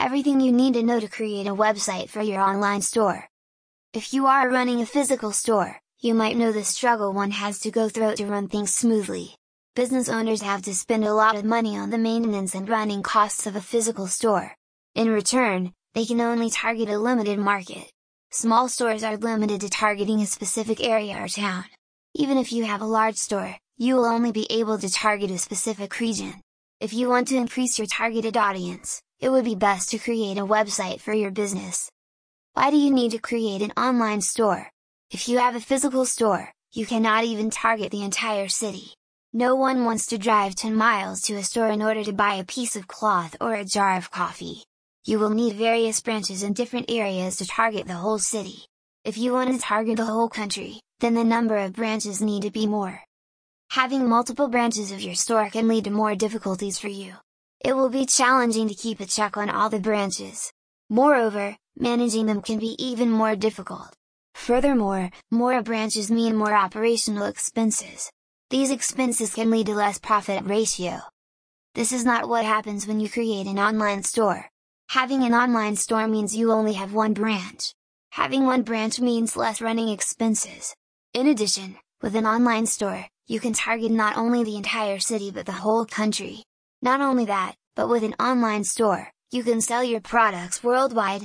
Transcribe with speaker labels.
Speaker 1: everything you need to know to create a website for your online store. If you are running a physical store, you might know the struggle one has to go through to run things smoothly. Business owners have to spend a lot of money on the maintenance and running costs of a physical store. In return, they can only target a limited market. Small stores are limited to targeting a specific area or town. Even if you have a large store, you will only be able to target a specific region. If you want to increase your targeted audience, it would be best to create a website for your business. Why do you need to create an online store? If you have a physical store, you cannot even target the entire city. No one wants to drive 10 miles to a store in order to buy a piece of cloth or a jar of coffee. You will need various branches in different areas to target the whole city. If you want to target the whole country, then the number of branches need to be more. Having multiple branches of your store can lead to more difficulties for you. It will be challenging to keep a check on all the branches. Moreover, managing them can be even more difficult. Furthermore, more branches mean more operational expenses. These expenses can lead to less profit ratio. This is not what happens when you create an online store. Having an online store means you only have one branch. Having one branch means less running expenses. In addition, with an online store, you can target not only the entire city but the whole country. Not only that, but with an online store, you can sell your products worldwide,